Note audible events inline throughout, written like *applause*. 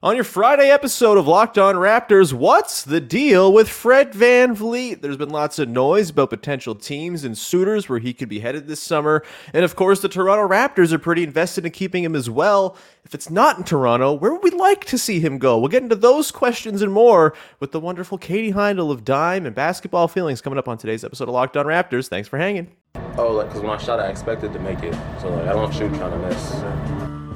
On your Friday episode of Locked On Raptors, what's the deal with Fred VanVleet? There's been lots of noise about potential teams and suitors where he could be headed this summer. And of course, the Toronto Raptors are pretty invested in keeping him as well. If it's not in Toronto, where would we like to see him go? We'll get into those questions and more with the wonderful Katie Heindl of Dime and Basketball Feelings coming up on today's episode of Locked On Raptors. Thanks for hanging. Oh, like, because when I shot, I expected to make it. So, like, I don't shoot trying to miss.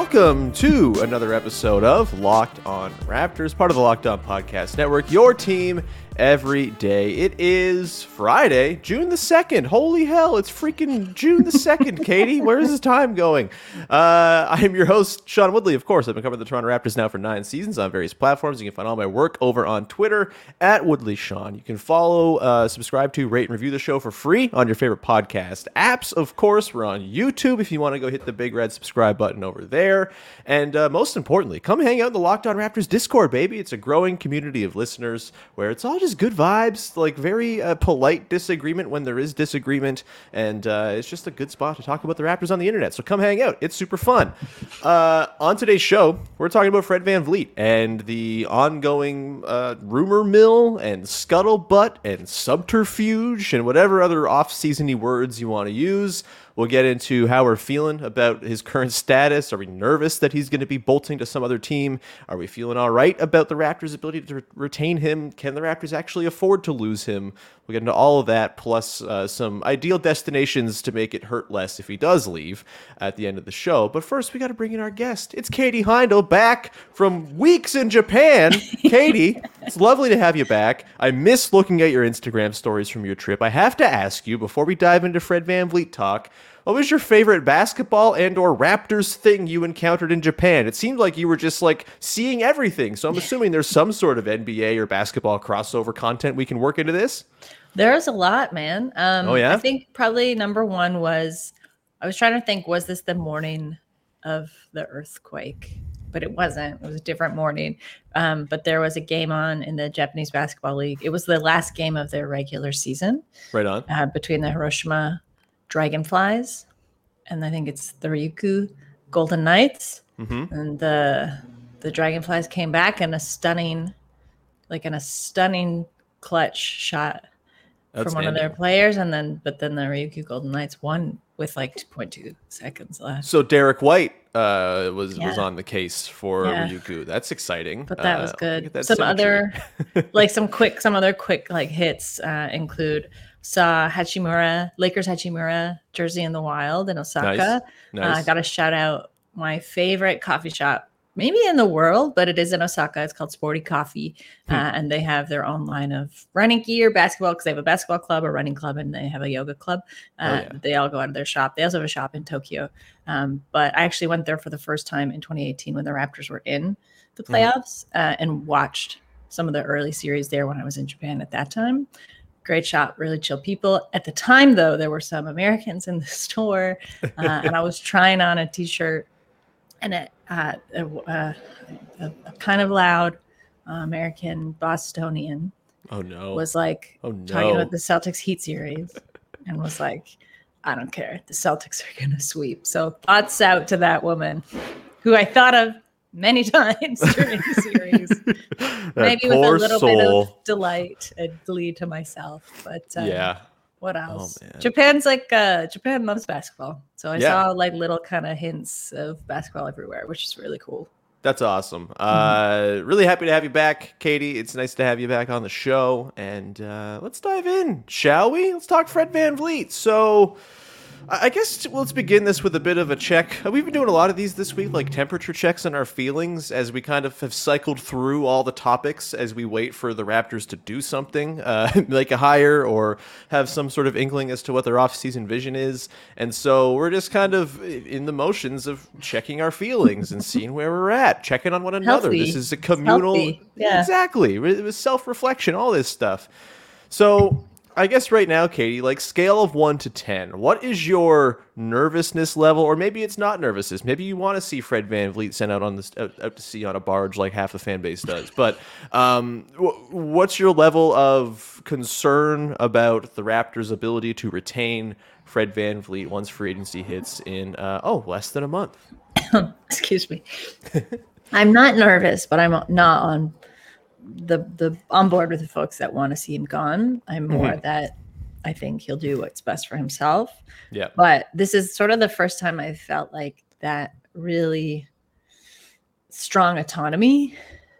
Welcome to another episode of Locked On Raptors, part of the Locked On Podcast Network, your team every day. It is Friday, June the 2nd. Holy hell, it's freaking June the 2nd, *laughs* Katie. Where is this time going? Uh, I am your host, Sean Woodley. Of course, I've been covering the Toronto Raptors now for nine seasons on various platforms. You can find all my work over on Twitter at Woodley Sean. You can follow, uh, subscribe to, rate, and review the show for free on your favorite podcast apps. Of course, we're on YouTube if you want to go hit the big red subscribe button over there. And uh, most importantly, come hang out in the Locked On Raptors Discord, baby. It's a growing community of listeners where it's all just good vibes, like very uh, polite disagreement when there is disagreement, and uh, it's just a good spot to talk about the Raptors on the internet. So come hang out; it's super fun. Uh, on today's show, we're talking about Fred VanVleet and the ongoing uh, rumor mill and scuttlebutt and subterfuge and whatever other off-seasony words you want to use. We'll get into how we're feeling about his current status. Are we nervous that he's going to be bolting to some other team? Are we feeling all right about the Raptors' ability to re- retain him? Can the Raptors actually afford to lose him? We'll get into all of that, plus uh, some ideal destinations to make it hurt less if he does leave at the end of the show. But first, we got to bring in our guest. It's Katie Heindl back from weeks in Japan. *laughs* Katie, it's lovely to have you back. I miss looking at your Instagram stories from your trip. I have to ask you before we dive into Fred VanVleet talk. What was your favorite basketball and or Raptors thing you encountered in Japan? It seemed like you were just like seeing everything. So I'm assuming there's some sort of NBA or basketball crossover content we can work into this. There's a lot, man. Um, oh yeah. I think probably number one was I was trying to think was this the morning of the earthquake? But it wasn't. It was a different morning. Um, but there was a game on in the Japanese basketball league. It was the last game of their regular season. Right on. Uh, between the Hiroshima Dragonflies, and I think it's the Ryukyu Golden Knights. Mm-hmm. And the the Dragonflies came back in a stunning, like in a stunning clutch shot from one of their players, and then but then the Ryukyu Golden Knights won with like 2.2 seconds left. So Derrick White uh, was yeah. was on the case for yeah. Ryukyu. That's exciting. But that uh, was good. That some symmetry. other *laughs* like some quick some other quick like hits uh, include saw Hachimura Lakers Hachimura jersey in the wild in Osaka. Nice. Uh. I got to shout out my favorite coffee shop maybe in the world, but it is in Osaka. It's called Sporty Coffee, hmm. uh, and they have their own line of running gear, basketball because they have a basketball club, a running club, and they have a yoga club. Oh, uh, oh, yeah. They all go out of their shop. They also have a shop in Tokyo, um, but I actually went there for the first time in 2018 when the Raptors were in the hmm. playoffs uh, and watched some of the early series there when I was in Japan at that time. Great shop, really chill people. At the time, though, there were some Americans in the *laughs* store, uh, and I was trying on a T-shirt and it uh, a, a, a, kind of loud uh, American Bostonian. Oh no! Was like oh, no. talking about the Celtics Heat series, and was like, "I don't care. The Celtics are gonna sweep." So thoughts out to that woman, who I thought of many *laughs* times during the series. *laughs* Maybe with a little soul. bit of delight and glee to myself, but uh, yeah, what oh, else? Oh, Japan's like uh Japan loves basketball. So I yeah. saw like little kind of hints of basketball everywhere, which is really cool. That's awesome. Mm-hmm. Uh, really happy to have you back, Katie. It's nice to have you back on the show. And uh, let's dive in, shall we? Let's talk Fred VanVleet. So, I guess let's begin this with a bit of a check. We've been doing a lot of these this week, like temperature checks on our feelings as we kind of have cycled through all the topics as we wait for the Raptors to do something, uh, *laughs* like a hire or have some sort of inkling as to what their offseason vision is. And so we're just kind of in the motions of checking our feelings and *laughs* seeing where we're at, checking on one another. Healthy. This is a communal. Yeah. Exactly. It was self reflection, all this stuff. So I guess right now, Katie, like scale of one to 10, what is your nervousness level? Or maybe it's not nervousness. Maybe you want to see Fred VanVleet sent out on this, out, out to sea on a barge like half the fan base does. But um, what's your level of concern about the Raptors' ability to retain Fred VanVleet once free agency hits in, uh, oh, less than a month? *coughs* Excuse me. *laughs* I'm not nervous, but I'm not on the the on board with the folks that want to see him gone. I'm more mm-hmm. that I think he'll do what's best for himself. Yeah. But this is sort of the first time I felt like that really strong autonomy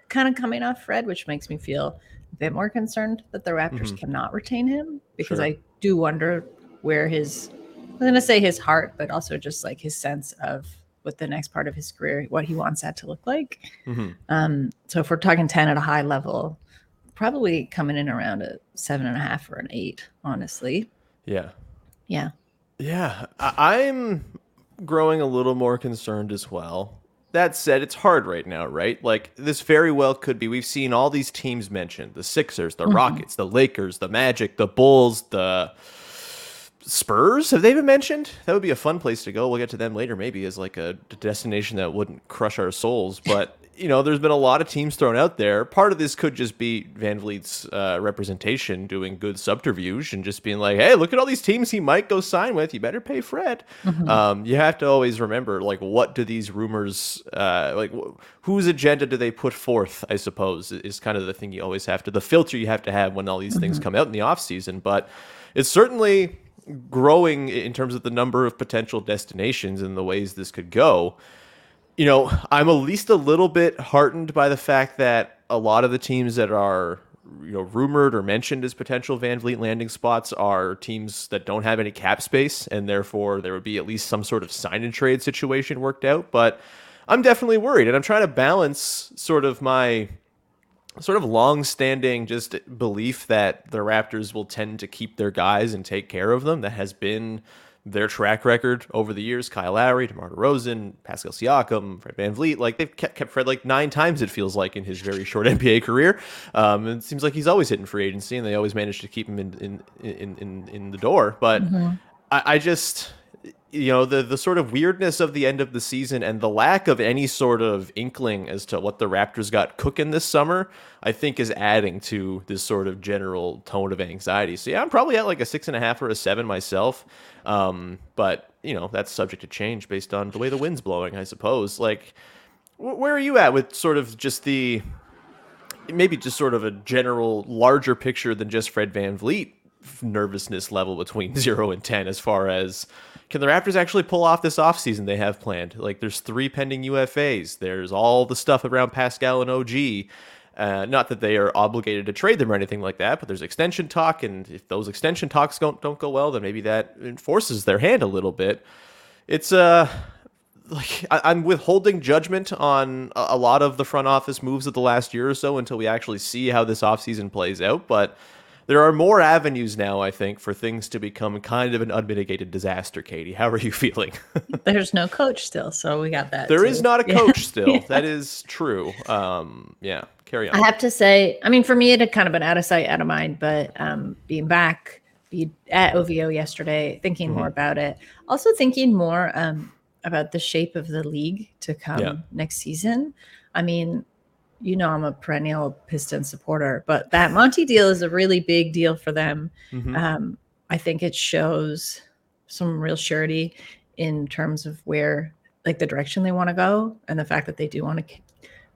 kind of coming off Fred, which makes me feel a bit more concerned that the Raptors mm-hmm. cannot retain him because sure. I do wonder where his I'm going to say his heart, but also just like his sense of with the next part of his career, what he wants that to look like. Mm-hmm. Um, so if we're talking 10 at a high level, probably coming in around a seven and a half or an eight, honestly. Yeah. Yeah. Yeah. I- I'm growing a little more concerned as well. That said, it's hard right now, right? Like this very well could be. We've seen all these teams mentioned: the Sixers, the mm-hmm. Rockets, the Lakers, the Magic, the Bulls, the Spurs have they been mentioned? That would be a fun place to go. We'll get to them later, maybe as like a destination that wouldn't crush our souls. But you know, there's been a lot of teams thrown out there. Part of this could just be VanVleet's uh, representation doing good subterfuge and just being like, "Hey, look at all these teams he might go sign with. You better pay Fred." Mm-hmm. Um, you have to always remember, like, what do these rumors, uh, like, wh- whose agenda do they put forth? I suppose is kind of the thing you always have to, the filter you have to have when all these mm-hmm. things come out in the off season. But it's certainly growing in terms of the number of potential destinations and the ways this could go. You know, I'm at least a little bit heartened by the fact that a lot of the teams that are you know rumored or mentioned as potential VanVleet landing spots are teams that don't have any cap space and therefore there would be at least some sort of sign and trade situation worked out but I'm definitely worried and I'm trying to balance sort of my sort of long-standing just belief that the Raptors will tend to keep their guys and take care of them. That has been their track record over the years. Kyle Lowry, DeMar DeRozan, Pascal Siakam, Fred VanVleet. Like they've kept, kept Fred like nine times, it feels like, in his very short *laughs* NBA career. Um, it seems like he's always hitting free agency and they always manage to keep him in in in, in, in the door. But mm-hmm. I, I just you know the the sort of weirdness of the end of the season and the lack of any sort of inkling as to what the Raptors got cooking this summer, I think is adding to this sort of general tone of anxiety. So yeah, I'm probably at like a six and a half or a seven myself, um, but you know that's subject to change based on the way the wind's blowing, I suppose. Like, wh- where are you at with sort of just the maybe just sort of a general larger picture than just Fred VanVleet nervousness level between *laughs* zero and ten as far as can the Raptors actually pull off this offseason they have planned? Like, there's three pending UFAs. There's all the stuff around Pascal and OG. Uh, not that they are obligated to trade them or anything like that, but there's extension talk, and if those extension talks don't don't go well, then maybe that enforces their hand a little bit. It's uh like I, am withholding judgment on a, a lot of the front office moves of the last year or so until we actually see how this offseason plays out. But there are more avenues now, I think, for things to become kind of an unmitigated disaster. Katie, how are you *laughs* feeling? There's no coach still, so we got that. There too. is not a coach yeah. still. yeah. *laughs* That is true. Um, yeah, carry on. I have to say, I mean, for me, it had kind of been out of sight, out of mind, but um, being back be at OVO yesterday, thinking mm-hmm. more about it, also thinking more um, about the shape of the league to come yeah. next season. I mean, you know I'm a perennial Piston supporter, but that Monty deal is a really big deal for them. Mm-hmm. Um, I think it shows some real surety in terms of where, like, the direction they want to go, and the fact that they do want to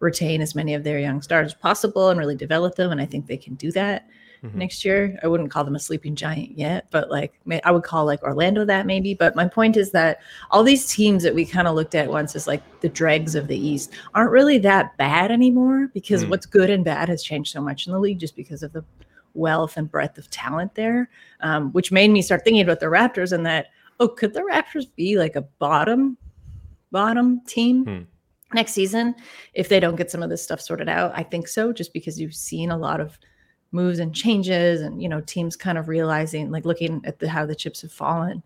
retain as many of their young stars as possible and really develop them. And I think they can do that mm-hmm. next year. I wouldn't call them a sleeping giant yet, but like I would call like Orlando that maybe. But my point is that all these teams that we kind of looked at once as like the dregs of the East aren't really that bad anymore because mm-hmm. what's good and bad has changed so much in the league just because of the wealth and breadth of talent there, um, which made me start thinking about the Raptors and that oh, could the Raptors be like a bottom bottom team hmm. next season if they don't get some of this stuff sorted out? I think so, just because you've seen a lot of moves and changes and you know teams kind of realizing like looking at the, how the chips have fallen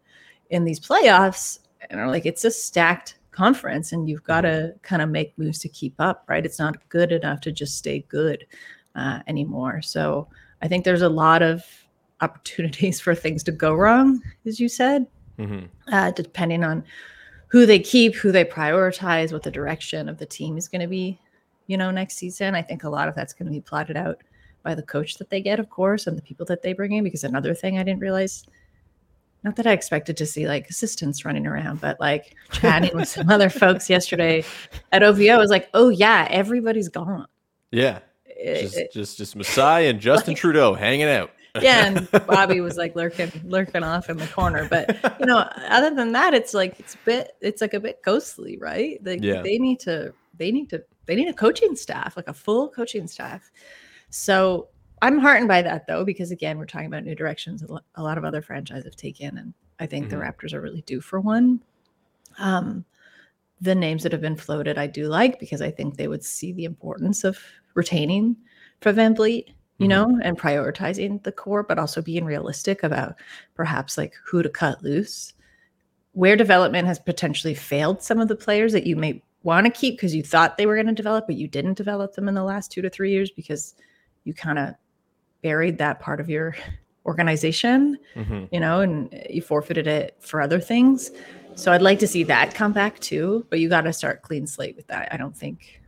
in these playoffs and are like it's a stacked conference and you've got to kind of make moves to keep up right? It's not good enough to just stay good uh, anymore. So i think there's a lot of opportunities *laughs* for things to go wrong as you said mm-hmm. uh, depending on who they keep who they prioritize what the direction of the team is going to be you know next season. I think a lot of that's going to be plotted out by the coach that they get of course and the people that they bring in because another thing i didn't realize not that I expected to see like assistants running around, but like chatting with some other folks yesterday at OVO, I was like, oh yeah, everybody's gone. Yeah. Eh, just, it, just, just Masai and Justin like, Trudeau hanging out. yeah, and *laughs* Bobby was like lurking, lurking off in the corner. But you know, other than that, it's like it's a bit, it's like a bit ghostly, right? Like yeah. they need to, they need to, they need a coaching staff, like a full coaching staff. So I'm heartened by that though, because again, we're talking about new directions a lot of other franchises have taken, and I think mm-hmm. the Raptors are really due for one. Um, the names that have been floated, I do like because I think they would see the importance of retaining Fred VanVleet, you mm-hmm. know, and prioritizing the core, but also being realistic about perhaps like who to cut loose. Where development has potentially failed some of the players that you may want to keep because you thought they were going to develop, but you didn't develop them in the last two to three years because you kind of buried that part of your organization, mm-hmm. you know, and you forfeited it for other things. So I'd like to see that come back too, but you got to start clean slate with that. I don't think,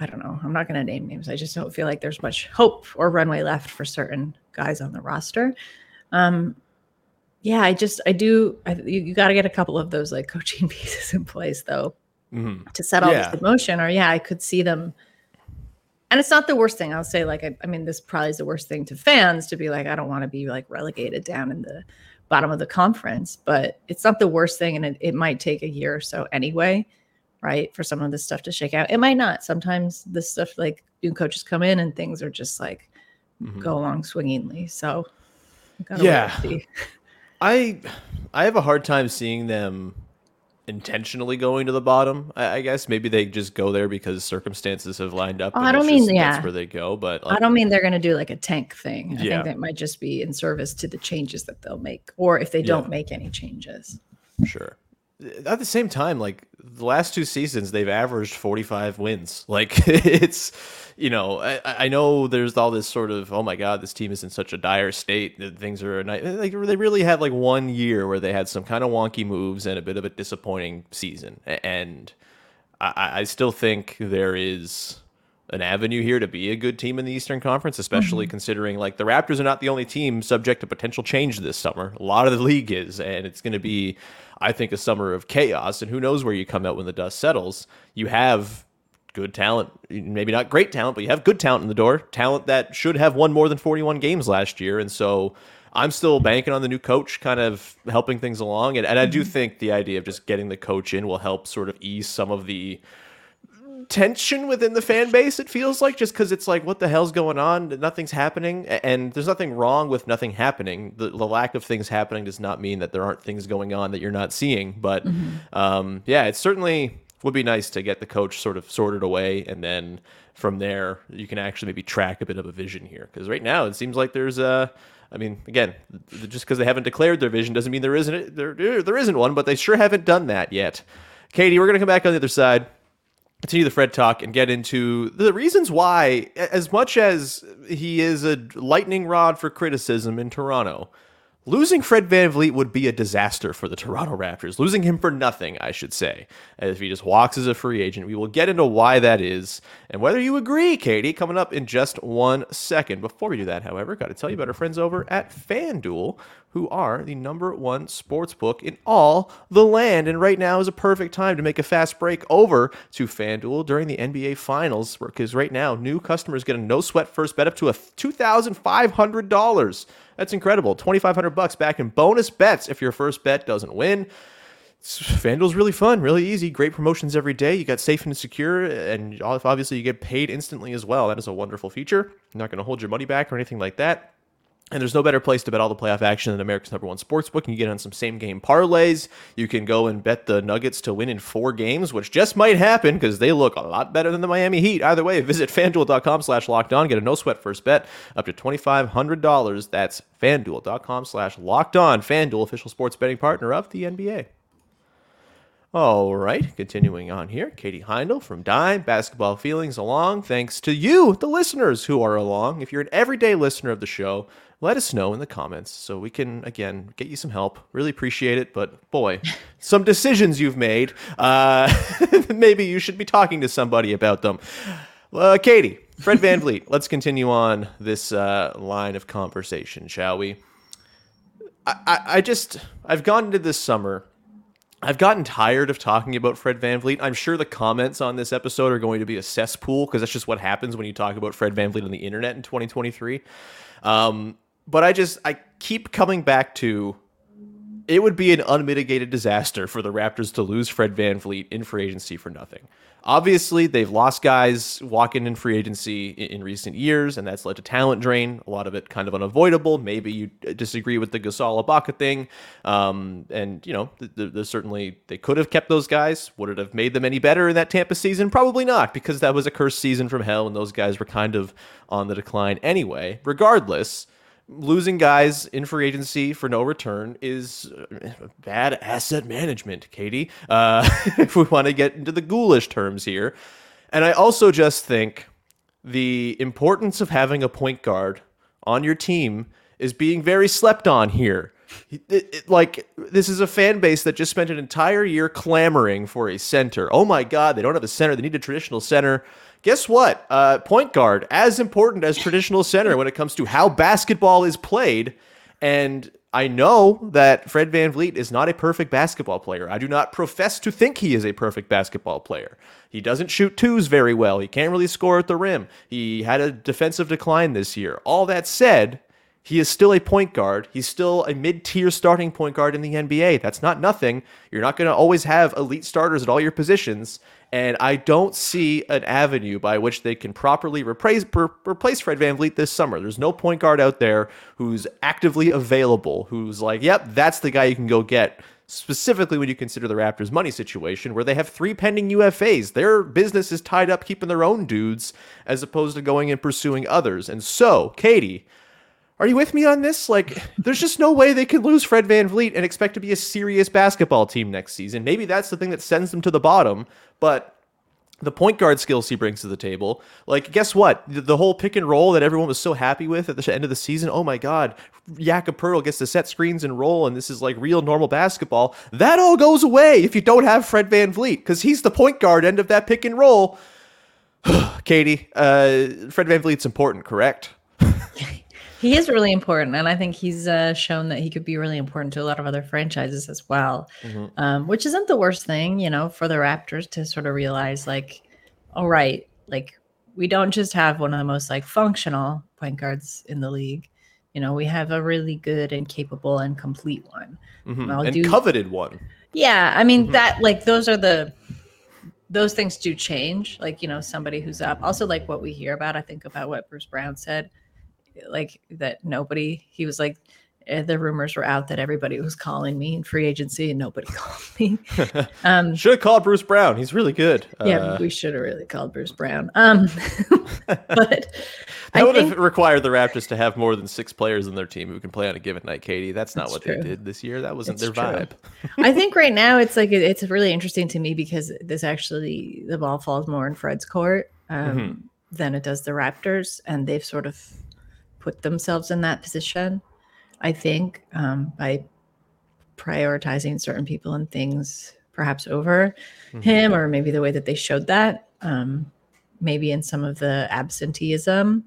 I don't know. I'm not going to name names. I just don't feel like there's much hope or runway left for certain guys on the roster. Um, yeah, I just, I do, I, you, you got to get a couple of those like *laughs* coaching pieces in place though mm-hmm. to set all yeah. this emotion. Or yeah, I could see them and it's not the worst thing. I'll say, like, I, I, mean, this probably is the worst thing to fans to be like, I don't want to be like relegated down in the bottom of the conference, but it's not the worst thing. And it, it might take a year or so anyway, right? For some of this stuff to shake out. It might not. Sometimes this stuff, like, new coaches come in and things are just like mm-hmm. go along swingingly. So, yeah. *laughs* I I have a hard time seeing them intentionally going to the bottom. I, I, guess maybe they just go there because circumstances have lined up. Oh, I don't mean just, yeah, that's where they go. But like, I don't mean they're going to do like a tank thing. I yeah. think that might just be in service to the changes that they'll make, or if they don't yeah. make any changes. Sure. At the same time, like the last two seasons, they've averaged forty-five wins. *laughs* Like it's you know, I, I, know there's all this sort of, oh my God, this team is in such a dire state that things are like they really had like one year where they had some kind of wonky moves and a bit of a disappointing season. And I, I still think there is an avenue here to be a good team in the Eastern Conference, especially mm-hmm. considering like the Raptors are not the only team subject to potential change this summer. A lot of the league is, and it's going to be, I think, a summer of chaos. And who knows where you come out when the dust settles? You have good talent, maybe not great talent, but you have good talent in the door, talent that should have won more than 41 games last year. And so I'm still banking on the new coach kind of helping things along. And, and I do mm-hmm. think the idea of just getting the coach in will help sort of ease some of the tension within the fan base it feels like just because it's like what the hell's going on? Nothing's happening. And there's nothing wrong with nothing happening. The, the lack of things happening does not mean that there aren't things going on that you're not seeing. But mm-hmm. um, yeah it certainly would be nice to get the coach sort of sorted away and then from there you can actually maybe track a bit of a vision here. Because right now it seems like there's a I mean, again, just because they haven't declared their vision doesn't mean there isn't there there isn't one, but they sure haven't done that yet. Katie, we're gonna come back on the other side, continue the Fred talk, and get into the reasons why, as much as he is a lightning rod for criticism in Toronto, Losing Fred VanVleet would be a disaster for the Toronto Raptors. Losing him for nothing, I should say, if he just walks as a free agent. We will get into why that is and whether you agree, Katie, coming up in just one second. Before we do that, however, got to tell you about our friends over at FanDuel, who are the number one sports book in all the land. And right now is a perfect time to make a fast break over to FanDuel during the NBA Finals, because right now, new customers get a no sweat first bet up to a $2,500. That's incredible. 2500 bucks back in bonus bets if your first bet doesn't win. FanDuel's really fun, really easy. Great promotions every day. You got safe and secure, and obviously you get paid instantly as well. That is a wonderful feature. Not going to hold your money back or anything like that. And there's no better place to bet all the playoff action than America's number one sports book. You can get on some same game parlays. You can go and bet the Nuggets to win in four games, which just might happen because they look a lot better than the Miami Heat. Either way, *laughs* visit fanduel.com slash locked on. Get a no sweat first bet up to $2,500. That's fanduel.com slash locked on. Fanduel, official sports betting partner of the NBA. All right, continuing on here. Katie Heindl from Dime, Basketball Feelings along. Thanks to you, the listeners who are along. If you're an everyday listener of the show, let us know in the comments so we can again get you some help really appreciate it but boy *laughs* some decisions you've made uh, *laughs* maybe you should be talking to somebody about them uh, katie fred Van vanvleet *laughs* let's continue on this uh, line of conversation shall we I, I, I just i've gone into this summer I've gotten tired of talking about Fred Van VanVleet. I'm sure the comments on this episode are going to be a cesspool because that's just what happens when you talk about Fred Van VanVleet on the internet in 2023. Um, but I just I keep coming back to it would be an unmitigated disaster for the Raptors to lose Fred VanVleet in free agency for nothing. Obviously, they've lost guys walking in free agency in, recent years, and that's led to talent drain. A lot of it kind of unavoidable. Maybe you disagree with the Gasol Ibaka thing, um, and you know, th- there's certainly they could have kept those guys. Would it have made them any better in that Tampa season? Probably not, because that was a cursed season from hell, and those guys were kind of on the decline anyway. Regardless losing guys in free agency for no return is uh, bad asset management, Katie. Uh, *laughs* if we want to get into the ghoulish terms here. And I also just think the importance of having a point guard on your team is being very slept on here. It, it, like this is a fan base that just spent an entire year clamoring for a center. Oh my god, they don't have a center. They need a traditional center guess what? Uh, point guard, as important as traditional center when it comes to how basketball is played. And I know that Fred VanVleet is not a perfect basketball player. I do not profess to think he is a perfect basketball player. He doesn't shoot twos very well. He can't really score at the rim. He had a defensive decline this year. All that said, he is still a point guard. He's still a mid tier starting point guard in the NBA. That's not nothing. You're not going to always have elite starters at all your positions. And I don't see an avenue by which they can properly replace, replace Fred VanVleet this summer. There's no point guard out there who's actively available, who's like, yep, that's the guy you can go get. Specifically, when you consider the Raptors' money situation, where they have three pending UFAs, their business is tied up keeping their own dudes as opposed to going and pursuing others. And so, Katie, are you with me on this? Like, there's just no way they can lose Fred Van VanVleet and expect to be a serious basketball team next season. Maybe that's the thing that sends them to the bottom, but the point guard skills he brings to the table. Like, guess what? The, whole pick and roll that everyone was so happy with at the end of the season. Oh my God, Jakob Poeltl gets to set screens and roll, and this is like real normal basketball. That all goes away if you don't have Fred VanVleet because he's the point guard end of that pick and roll. *sighs* Katie, uh, Fred VanVleet's important, correct? *laughs* He is really important, and I think he's uh, shown that he could be really important to a lot of other franchises as well, mm-hmm. um, which isn't the worst thing, you know, for the Raptors to sort of realize, like, all right, like we don't just have one of the most like functional point guards in the league. You know, we have a really good and capable and complete one, mm-hmm. and do, coveted one. Yeah, I mean mm-hmm. that like those are the those things do change. Like you know, somebody who's up. Also, like what we hear about, I think about what Bruce Brown said like that nobody he was like eh, the rumors were out that everybody was calling me in free agency and nobody *laughs* called me. *laughs* Um, should have called Bruce Brown. He's really good. Yeah, uh, we should have really called Bruce Brown. Um, *laughs* but that I would think, have required the Raptors to have more than six players in their team who can play on a given night. Katie, that's not that's what true. they did this year. That wasn't it's their true. vibe. I think right now it's like it's really interesting to me because this actually the ball falls more in Fred's court um, mm-hmm. than it does the Raptors, and they've sort of put themselves in that position, I think, um, by prioritizing certain people and things perhaps over mm-hmm. him, or maybe the way that they showed that, um, maybe in some of the absenteeism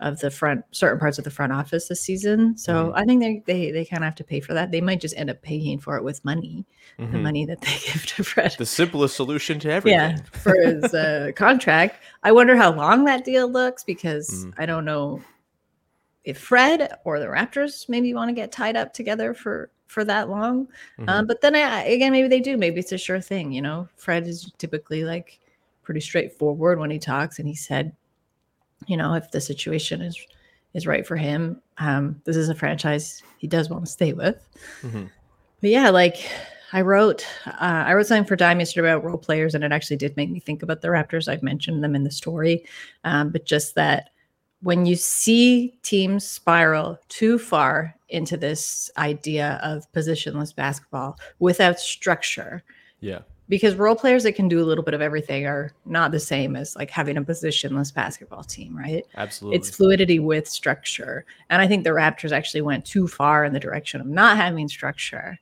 of the front certain parts of the front office this season. So mm-hmm. I think they they they kind of have to pay for that. They might just end up paying for it with money, mm-hmm. the money that they *laughs* give to Fred. The simplest solution to everything. Yeah, for his uh, *laughs* contract. I wonder how long that deal looks because mm. I don't know if Fred or the Raptors maybe want to get tied up together for for that long. Mm-hmm. Um, but then I, again, maybe they do. Maybe it's a sure thing. You know, Fred is typically like pretty straightforward when he talks, and he said, you know, if the situation is is right for him. Um, this is a franchise he does want to stay with. Mm-hmm. But yeah, like I wrote, uh, I wrote something for Dime yesterday about role players, and it actually did make me think about the Raptors. I've mentioned them in the story, um, but just that when you see teams spiral too far into this idea of positionless basketball without structure, yeah, because role players that can do a little bit of everything are not the same as like having a positionless basketball team, right? Absolutely. It's fluidity with structure. And I think the Raptors actually went too far in the direction of not having structure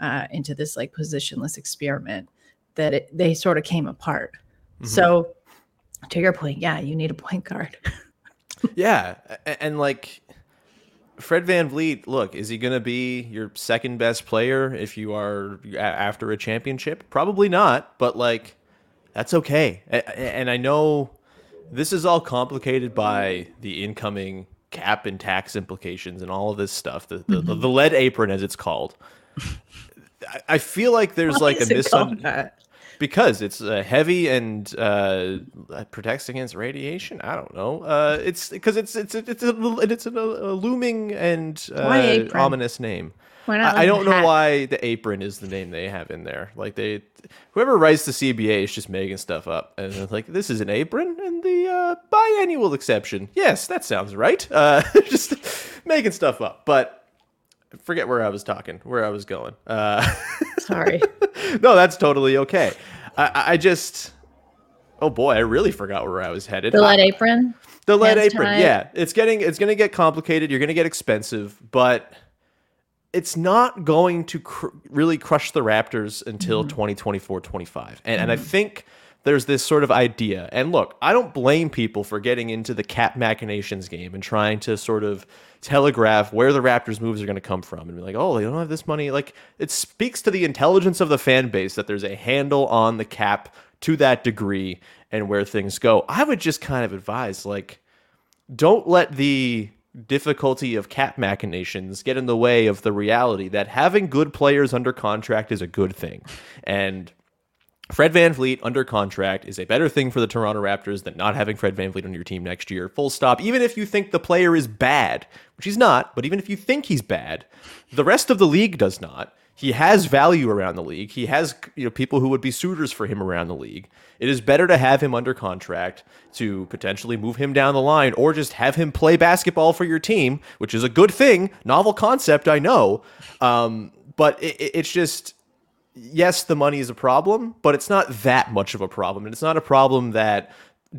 uh, into this like positionless experiment that it, they sort of came apart. Mm-hmm. So to your point, yeah, you need a point guard. *laughs* yeah. And, and like Fred VanVleet, look, is he going to be your second best player if you are after a championship? Probably not, but like that's okay. And I know this is all complicated by the incoming cap and tax implications and all of this stuff, the the, mm-hmm. the lead apron as it's called. I feel like there's Why like a misunderstanding because it's uh, heavy and uh, protects against radiation. I don't know. Uh, it's because it's it's it's a, it's a, a looming and uh, ominous name. I, I, don't know why the apron is the name they have in there. Like they, whoever writes the CBA is just making stuff up, and it's like this is an apron and the uh, biannual exception. Yes, that sounds right. Uh, *laughs* just making stuff up, but forget where I was talking, where I was going. Uh, *laughs* Sorry. no, that's totally okay. I, I, just, oh boy, I really forgot where I was headed. The lead apron. The lead apron. Tied. Yeah, it's getting it's going to get complicated. You're going to get expensive, but it's not going to cr- really crush the Raptors until mm-hmm. 2024, 25. And, mm-hmm. and I mm-hmm. think there's this sort of idea. And look, I don't blame people for getting into the cap machinations game and trying to sort of telegraph where the Raptors moves are going to come from and be like, oh, they don't have this money. Like it speaks to the intelligence of the fan base that there's a handle on the cap to that degree and where things go. I would just kind of advise like don't let the difficulty of cap machinations get in the way of the reality that having good players under contract is a good thing. And Fred VanVleet under contract is a better thing for the Toronto Raptors than not having Fred VanVleet on your team next year. Full stop. Even if you think the player is bad, which he's not, but even if you think he's bad, the rest of the league does not. He has value around the league. He has you know people who would be suitors for him around the league. It is better to have him under contract to potentially move him down the line or just have him play basketball for your team, which is a good thing. Novel concept, I know. Um, but it, it's just yes, the money is a problem, but it's not that much of a problem. And it's not a problem that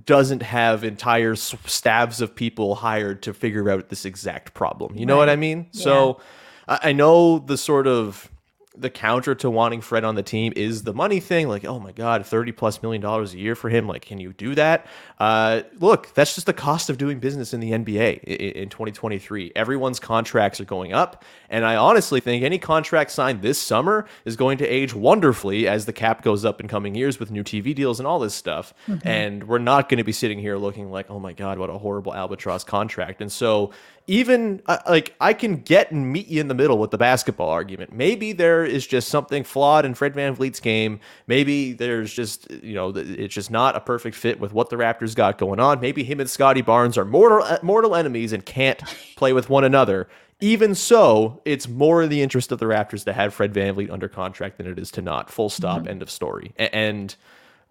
doesn't have entire staffs of people hired to figure out this exact problem. You know what I mean? Yeah. So I know the sort of the counter to wanting Fred on the team is the money thing. Like, oh my God, 30 plus million dollars a year for him. Like, can you do that? Uh, look, that's just the cost of doing business in the NBA in, in 2023. Everyone's contracts are going up. And I honestly think any contract signed this summer is going to age wonderfully as the cap goes up in coming years with new TV deals and all this stuff. Mm-hmm. And we're not going to be sitting here looking like, oh my God, what a horrible albatross contract. And so even uh, like I can get and meet you in the middle with the basketball argument. Maybe there is just something flawed in Fred VanVleet's game. Maybe there's just, you know, it's just not a perfect fit with what the Raptors got going on. Maybe him and Scottie Barnes are mortal, uh, mortal enemies and can't *laughs* play with one another. Even so, it's more in the interest of the Raptors to have Fred VanVleet under contract than it is to not. Full stop, mm-hmm. end of story. And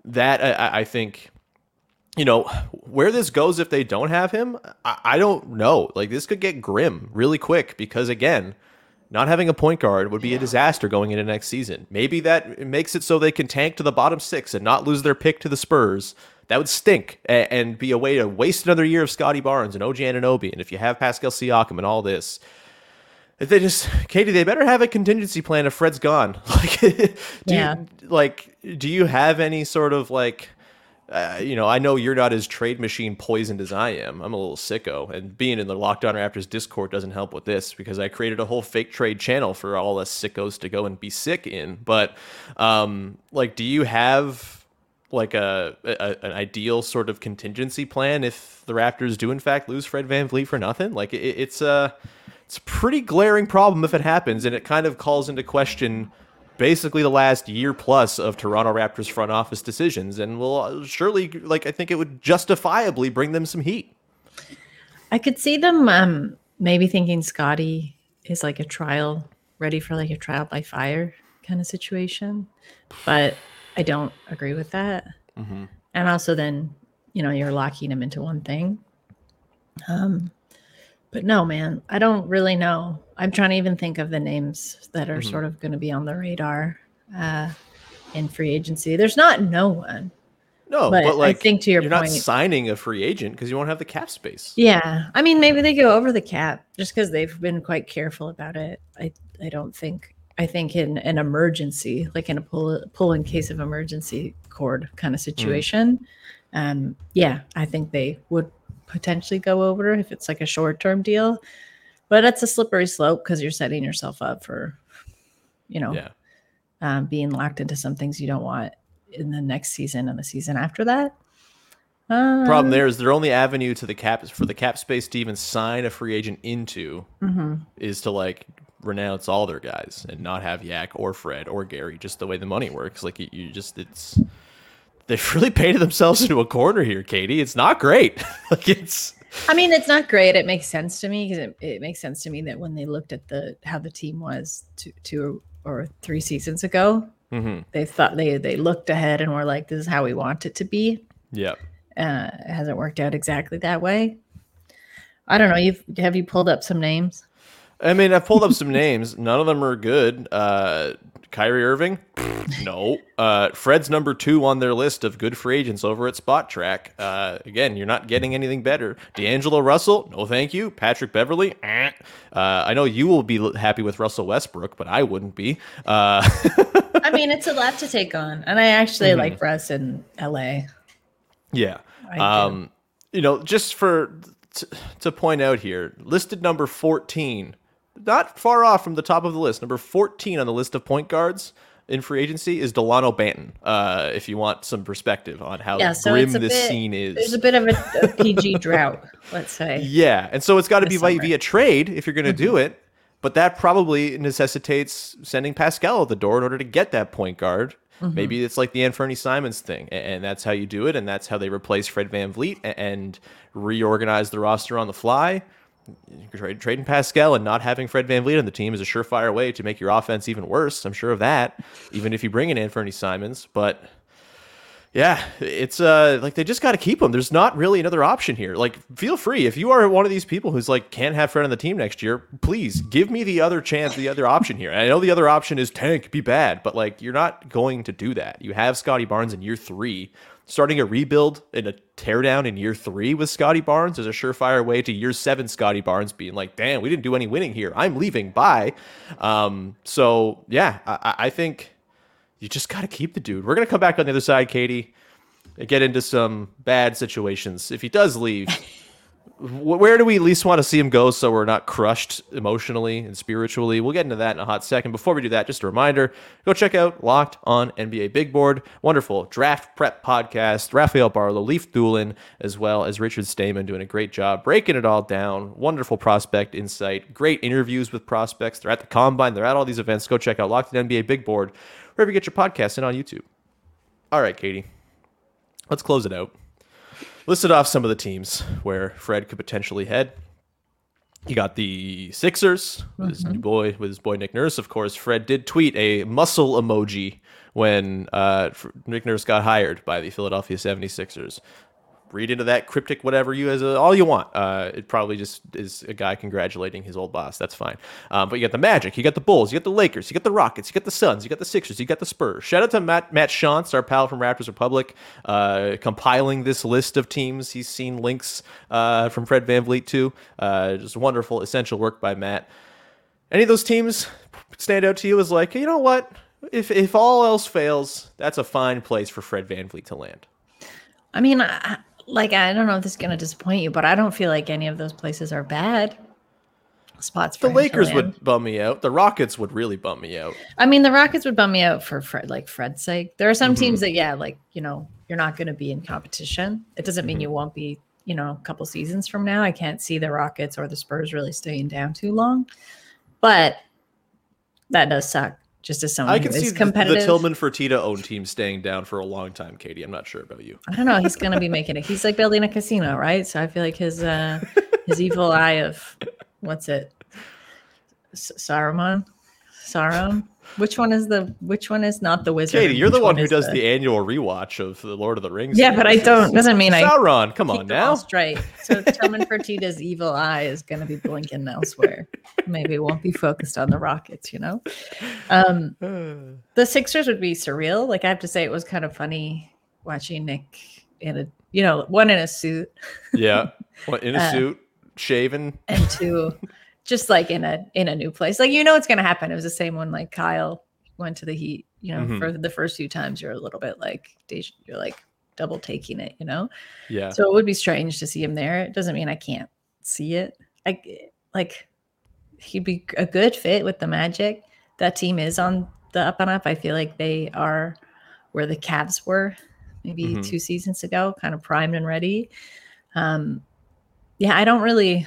that, I, I think you know, where this goes if they don't have him, I, I, don't know. Like this could get grim really quick because again, not having a point guard would be a disaster going into next season. Maybe that makes it so they can tank to the bottom six and not lose their pick to the Spurs. That would stink and, and be a way to waste another year of Scottie Barnes and OG Anunoby. And if you have Pascal Siakam and all this, if they just Katie, they better have a contingency plan if Fred's gone. *laughs* Like, *laughs* do yeah. you, like, do you have any sort of like? Uh, you know, I know you're not as trade machine poisoned as I am. I'm a little sicko, and being in the Locked On Raptors Discord doesn't help with this because I created a whole fake trade channel for all us sickos to go and be sick in. But, um, like, do you have like a, a, an ideal sort of contingency plan if the Raptors do in fact lose Fred Van VanVleet for nothing? Like, it, it's a it's a pretty glaring problem if it happens, and it kind of calls into question basically the last year plus of Toronto Raptors front office decisions, and will surely, like, I think it would justifiably bring them some heat. I could see them um, maybe thinking Scottie is like a trial, ready for like a trial by fire kind of situation, but I don't agree with that. Mm-hmm. And also, then you know you're locking him into one thing. Um, but no, man, I don't really know. I'm trying to even think of the names that are mm-hmm. sort of going to be on the radar uh, in free agency. There's not no one. No, but, but like I think to your you're point, not signing a free agent because you won't have the cap space. Yeah, I mean, maybe they go over the cap just because they've been quite careful about it. I I don't think. I think in an emergency, like in a pull pull in case of emergency cord kind of mm. situation, mm. um, yeah, I think they would potentially go over if it's like a short term deal. But it's a slippery slope because you're setting yourself up for, you know, yeah. um, being locked into some things you don't want in the next season and the season after that. Um, Problem there is their only avenue to the cap for the cap space to even sign a free agent into mm-hmm. is to like renounce all their guys and not have Yak or Fred or Gary. Just the way the money works, like you, you just it's they've really painted themselves into a corner here, Katie. It's not great. *laughs* like it's. I mean, it's not great. It makes sense to me because it, it makes sense to me that when they looked at the how the team was two, two or three seasons ago, mm-hmm. they thought they they looked ahead and were like, "This is how we want it to be." Yeah. Uh, it hasn't worked out exactly that way. I don't know. You've have you pulled up some names? I mean, I've pulled up some *laughs* names. None of them are good. Uh, Kyrie Irving? *laughs* no. Uh, Fred's number two on their list of good free agents over at Spotrac. Uh, again, you're not getting anything better. D'Angelo Russell? No, thank you. Patrick Beverley? Eh. Uh, I know you will be happy with Russell Westbrook, but I wouldn't be. Uh, I mean, it's a lot to take on, and I actually mm-hmm. like Russ in LA. Yeah. Um, you know, just for t- to point out here, listed number 14 not far off from the top of the list. Number 14 on the list of point guards in free agency is Delano Banton. Uh, if you want some perspective on how yeah, so grim this bit, scene is, there's a bit of a, a *laughs* PG drought, let's say. Yeah, and so it's got to be via, via trade if you're going to do mm-hmm. it. But that probably necessitates sending Pascal at the door in order to get that point guard. Mm-hmm. Maybe it's like the Anfernee Simons thing, and that's how you do it, and that's how they replace Fred Van VanVleet and reorganize the roster on the fly trade, trading Pascal and not having Fred VanVleet on the team is a surefire way to make your offense even worse. I'm sure of that, even if you bring in Anfernee Simons. But yeah, it's uh like they just got to keep him. There's not really another option here. Like, feel free if you are one of these people who's like can't have Fred on the team next year. Please give me the other chance, the other option here. I know the other option is tank, be bad, but like you're not going to do that. You have Scottie Barnes in year three starting a rebuild and a teardown in year three with Scottie Barnes is a surefire way to year seven Scottie Barnes being like, damn, we didn't do any winning here. I'm leaving. Bye. Um, so yeah, I, I think you just got to keep the dude. We're gonna come back on the other side, Katie, and get into some bad situations. If he does leave. Where do we least want to see him go so we're not crushed emotionally and spiritually? We'll get into that in a hot second. Before we do that, just a reminder go check out Locked on NBA Big Board. Wonderful draft prep podcast. Rafael Barlowe, Leif Thulin, as well as Richard Stayman doing a great job breaking it all down. Wonderful prospect insight. Great interviews with prospects. They're at the combine, they're at all these events. Go check out Locked on NBA Big Board wherever you get your podcasts and on YouTube. All right, Katie, let's close it out listed off some of the teams where Fred could potentially head. He got the Sixers with his mm-hmm. boy, with his boy Nick Nurse. Of course, Fred did tweet a muscle emoji when uh, Nick Nurse got hired by the Philadelphia 76ers read into that cryptic whatever you as a, all you want. Uh, it probably just is a guy congratulating his old boss. That's fine. Um, but you got the Magic, you got the Bulls, you got the Lakers, you got the Rockets, you got the Suns, you got the Sixers, you got the Spurs. Shout out to Matt Matt Shantz, our pal from Raptors Republic, uh, compiling this list of teams. He's seen links uh, from Fred VanVleet too. Uh, just wonderful, essential work by Matt. Any of those teams stand out to you as like, you know what? If if all else fails, that's a fine place for Fred VanVleet to land. I mean, I, like I don't know if this is gonna disappoint you, but I don't feel like any of those places are bad spots. the Lakers would bum me out. The Rockets would really bum me out. I mean, the Rockets would bum me out for Fred, like Fred's sake. There are some mm-hmm. teams that, yeah, like you know, you're not going to be in competition. It doesn't mean mm-hmm. you won't be. You know, a couple seasons from now, I can't see the Rockets or the Spurs really staying down too long. But that does suck just as someone I can see competitive. the Tillman Fertitta owned team staying down for a long time, Katie. I'm not sure about you. I don't know. He's going to be making it. He's like building a casino, right? So I feel like his uh, his evil eye of what's it? S- Saruman, Sauron. Which one is the? Which one is not the wizard? Katie, you're the one who does the, the annual rewatch of the Lord of the Rings. Yeah, but I don't. Doesn't mean I. Sauron, come on now. Straight. So Tillman Fertitta's evil eye is going to be blinking elsewhere. Maybe it won't be focused on the Rockets. You know, um, *sighs* the Sixers would be surreal. Like I have to say, it was kind of funny watching Nick in a, you know, one in a suit yeah, *laughs* what, in a Uh, suit, shaven. and two *laughs* just like in a in a new place. Like you know what's gonna happen. It was the same when like Kyle went to the Heat. You know, Mhm. for the first few times, you're a little bit like you're like double taking it. You know, Yeah, so it would be strange to see him there. It doesn't mean I can't see it. Like like he'd be a good fit with the Magic. That team is on the up and up. I feel like they are where the Cavs were maybe Mhm. two seasons ago, kind of primed and ready. Um, yeah, I don't really,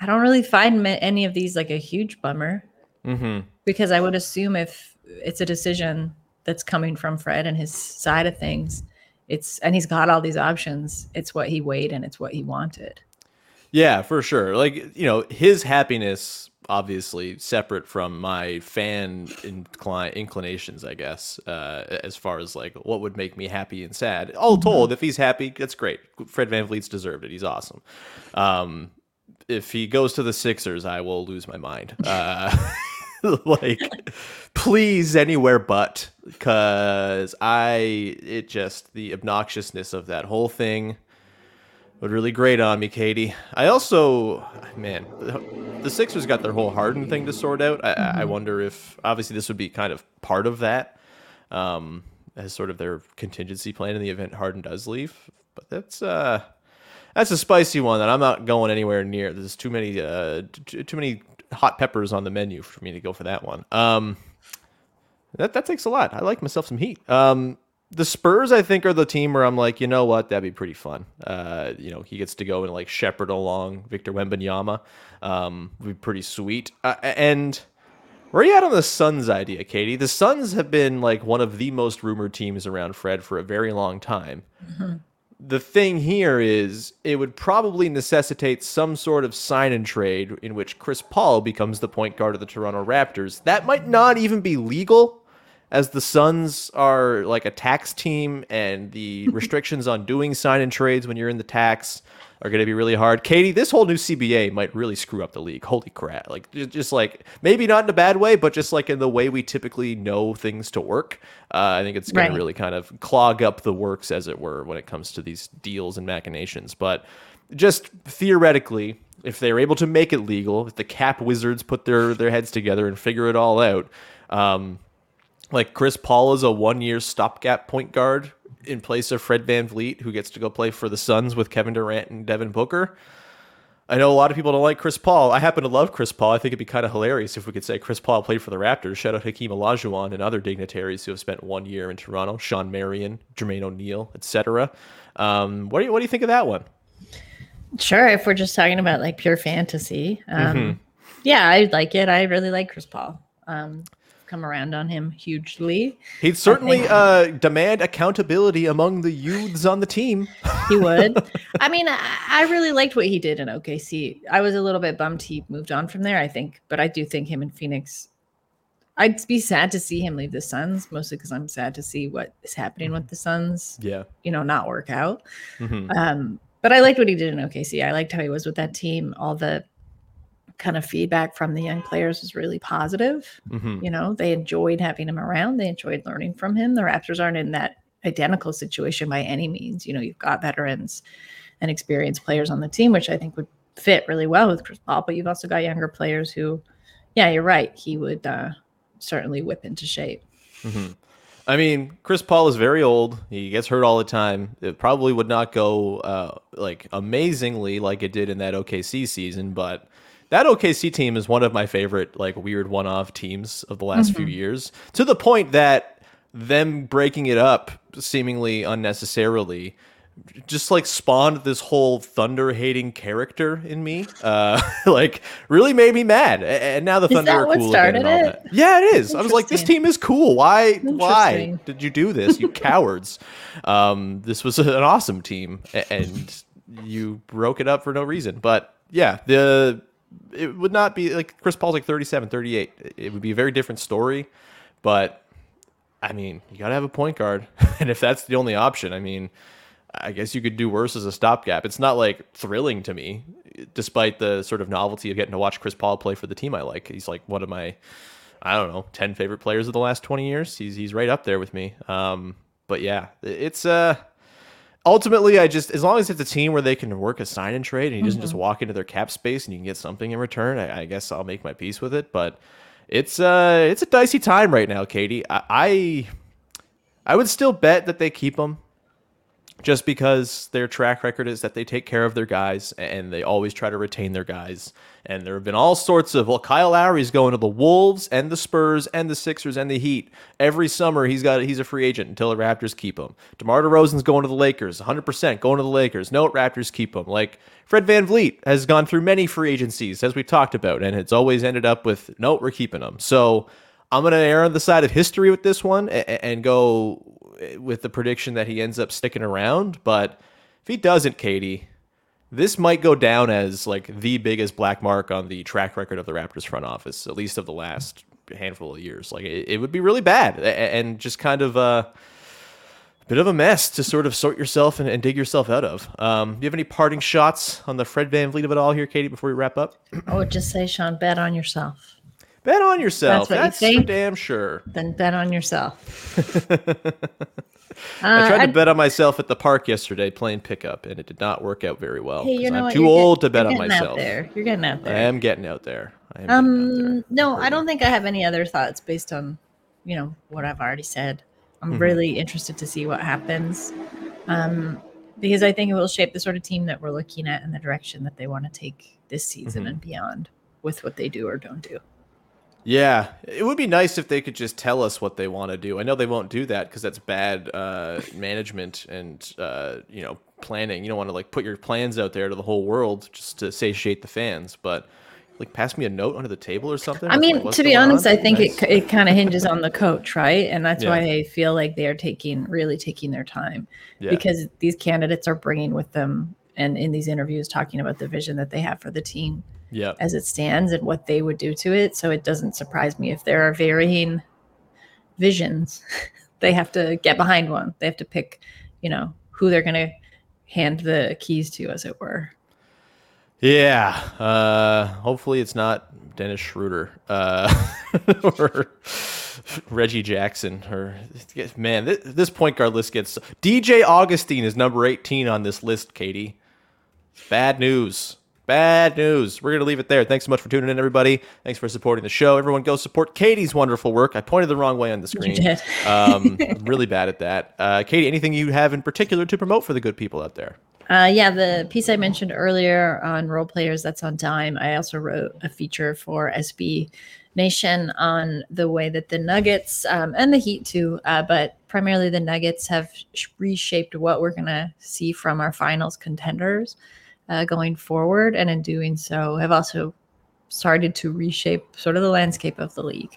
I don't really find any of these like a huge bummer mm-hmm. because I would assume if it's a decision that's coming from Fred and his side of things, it's and he's got all these options. It's what he weighed and it's what he wanted. Yeah, for sure. Like, you know, his happiness obviously separate from my fan incline inclinations, I guess, uh, as far as like what would make me happy and sad. All told, if he's happy, that's great. Fred VanVleet's deserved it. He's awesome. Um, if he goes to the Sixers, I will lose my mind. Uh, *laughs* like, please, anywhere but, because I, it just, the obnoxiousness of that whole thing would really grate on me, Katie. I also, man, the- Sixers got their whole Harden thing to sort out. I, I wonder if, obviously, this would be kind of part of that, um, as sort of their contingency plan in the event Harden does leave. But that's uh, that's a spicy one that I'm not going anywhere near. There's too many, uh, t- too many hot peppers on the menu for me to go for that one. Um, that that takes a lot. I like myself some heat. Um, the Spurs, I think, are the team where I'm like, you know what, that'd be pretty fun. Uh, you know, he gets to go and like shepherd along Victor Wembanyama. Um, would be pretty sweet. Uh, and where are you at on the Suns idea, Katie? The Suns have been like one of the most rumored teams around Fred for a very long time. The thing here is, it would probably necessitate some sort of sign and trade in which Chris Paul becomes the point guard of the Toronto Raptors. That might not even be legal, as the Suns are like a tax team, and the *laughs* restrictions on doing sign and trades when you're in the tax are going to be really hard. Katie, this whole new CBA might really screw up the league. Holy crap! Like just, like maybe not in a bad way, but just like in the way we typically know things to work. Uh, I think it's going Right. to really kind of clog up the works, as it were, when it comes to these deals and machinations. But just theoretically, if they're able to make it legal, if the cap wizards put their their heads together and figure it all out. Um, like Chris Paul is a one year stopgap point guard in place of Fred VanVleet, who gets to go play for the Suns with Kevin Durant and Devin Booker. I know a lot of people don't like Chris Paul. I happen to love Chris Paul. I think it'd be kind of hilarious if we could say Chris Paul played for the Raptors. Shout out Hakeem Olajuwon and other dignitaries who have spent one year in Toronto. Shawn Marion, Jermaine O'Neal, etc. Um, what do you what do you think of that one? Sure, if we're just talking about like pure fantasy, um, Mhm. yeah, I like it. I really like Chris Paul. Um, come around on him hugely. He'd certainly uh, demand accountability among the youths on the team. *laughs* He would. I mean, I, really liked what he did in OKC. I was a little bit bummed he moved on from there. I think, but I do think him in Phoenix. I'd be sad to see him leave the Suns, mostly because I'm sad to see what is happening with the Suns. Yeah. You know, not work out. hmm Um, but I liked what he did in OKC. I liked how he was with that team. All the kind of feedback from the young players was really positive. hmm You know, they enjoyed having him around. They enjoyed learning from him. The Raptors aren't in that identical situation by any means. You know, you've got veterans and experienced players on the team, which I think would fit really well with Chris Paul. But you've also got younger players who, yeah, you're right. He would uh, certainly whip into shape. hmm I mean, Chris Paul is very old. He gets hurt all the time. It probably would not go uh, like amazingly like it did in that OKC season, but that OKC team is one of my favorite like weird one-off teams of the last few years. To the point that them breaking it up seemingly unnecessarily just like spawned this whole thunder hating character in me uh *laughs* like really made me mad and now the Is thunder are cool again and all it? that. yeah it is i was like this team is cool why why did you do this you *laughs* cowards um this was *laughs* an awesome team and you broke it up for no reason. But yeah, the it would not be like Chris Paul's like 37, 38. It would be a very different story. But I mean, you got to have a point guard. *laughs* and if that's the only option, I mean, I guess you could do worse as a stopgap. It's not like thrilling to me, despite the sort of novelty of getting to watch Chris Paul play for the team I like. He's like one of my, I don't know, 10 favorite players of the last 20 years. He's, he's right up there with me. Um, but yeah, it's, uh, ultimately, I just as long as it's a team where they can work a sign and trade, and he doesn't mm-hmm. just walk into their cap space and you can get something in return, I, I, guess I'll make my peace with it. But it's uh it's a dicey time right now, Katie. I I, I would still bet that they keep him just because their track record is that they take care of their guys and they always try to retain their guys. And there have been all sorts of well, Kyle Lowry's going to the Wolves and the Spurs and the Sixers and the Heat. Every summer he's got he's a free agent until the Raptors keep him. DeMar DeRozan's going to the Lakers, 100% going to the Lakers. No, Raptors keep him. Like Fred Van VanVleet has gone through many free agencies as we talked about, and it's always ended up with no, we're keeping him. So I'm going to err on the side of history with this one and, and go with the prediction that he ends up sticking around. But if he doesn't, Katie, this might go down as like the biggest black mark on the track record of the Raptors front office, at least of the last handful of years. Like it, it would be really bad and just kind of a bit of a mess to sort of sort yourself and, and dig yourself out of. Um, do you have any parting shots on the Fred VanVleet of it all here, Katie, before we wrap up? I would just say, Sean, bet on yourself. Bet on yourself. That's, That's for damn sure. Then bet on yourself. *laughs* I tried to bet on myself at the park yesterday playing pickup, and it did not work out very well. Hey, you know I'm what? too you're old to bet on myself. there. You're getting out there. I am getting out there. um, there. no, I don't think I have any other thoughts based on, you know, what I've already said. I'm mm-hmm. really interested to see what happens, um, because I think it will shape the sort of team that we're looking at and the direction that they want to take this season mm-hmm. and beyond with what they do or don't do. Yeah, it would be nice if they could just tell us what they want to do. I know they won't do that because that's bad uh, management and uh, you know planning. You don't want to like put your plans out there to the whole world just to satiate the fans, but like pass me a note under the table or something. I mean, like, to be honest, on? I think nice. it it kind of hinges on the coach, right? And that's yeah. why I feel like they are taking really taking their time yeah. because these candidates are bringing with them and in these interviews talking about the vision that they have for the team yeah. as it stands and what they would do to it. So it doesn't surprise me if there are varying visions. *laughs* they have to get behind one. They have to pick, you know, who they're going to hand the keys to, as it were. Yeah. Uh, hopefully it's not Dennis Schroeder uh, *laughs* or Reggie Jackson. Or man, this, this point guard list gets DJ Augustin is number 18 on this list. Katie, bad news. Bad news. We're going to leave it there. Thanks so much for tuning in, everybody. Thanks for supporting the show. Everyone go support Katie's wonderful work. I pointed the wrong way on the screen. You did. um, I'm really *laughs* bad at that. Uh, Katie, anything you have in particular to promote for the good people out there? Uh, yeah, the piece I mentioned earlier on role players, that's on Dime. I also wrote a feature for SB Nation on the way that the Nuggets um, and the Heat too, uh, but primarily the Nuggets have reshaped what we're going to see from our finals contenders uh, going forward, and in doing so, have also started to reshape sort of the landscape of the league.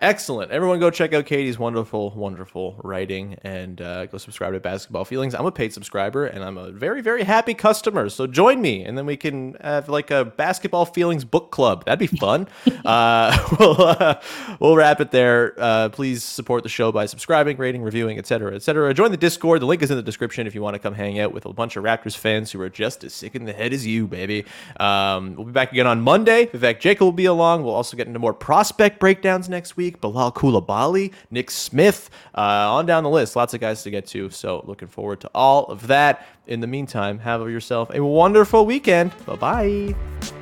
Excellent. Everyone go check out Katie's wonderful, wonderful writing and uh, go subscribe to Basketball Feelings. I'm a paid subscriber and I'm a very, very happy customer. So join me and then we can have like a Basketball Feelings book club. That'd be fun. *laughs* uh, *laughs* we'll, uh, we'll wrap it there. Uh, please support the show by subscribing, rating, reviewing, etc., etc. Join the Discord. The link is in the description if you want to come hang out with a bunch of Raptors fans who are just as sick in the head as you, baby. Um, we'll be back again on Monday. Vivek Jacob will be along. We'll also get into more prospect breakdowns next week week. Bilal Coulibaly, Nick Smith, uh, on down the list. Lots of guys to get to. So looking forward to all of that. In the meantime, have yourself a wonderful weekend. Bye bye.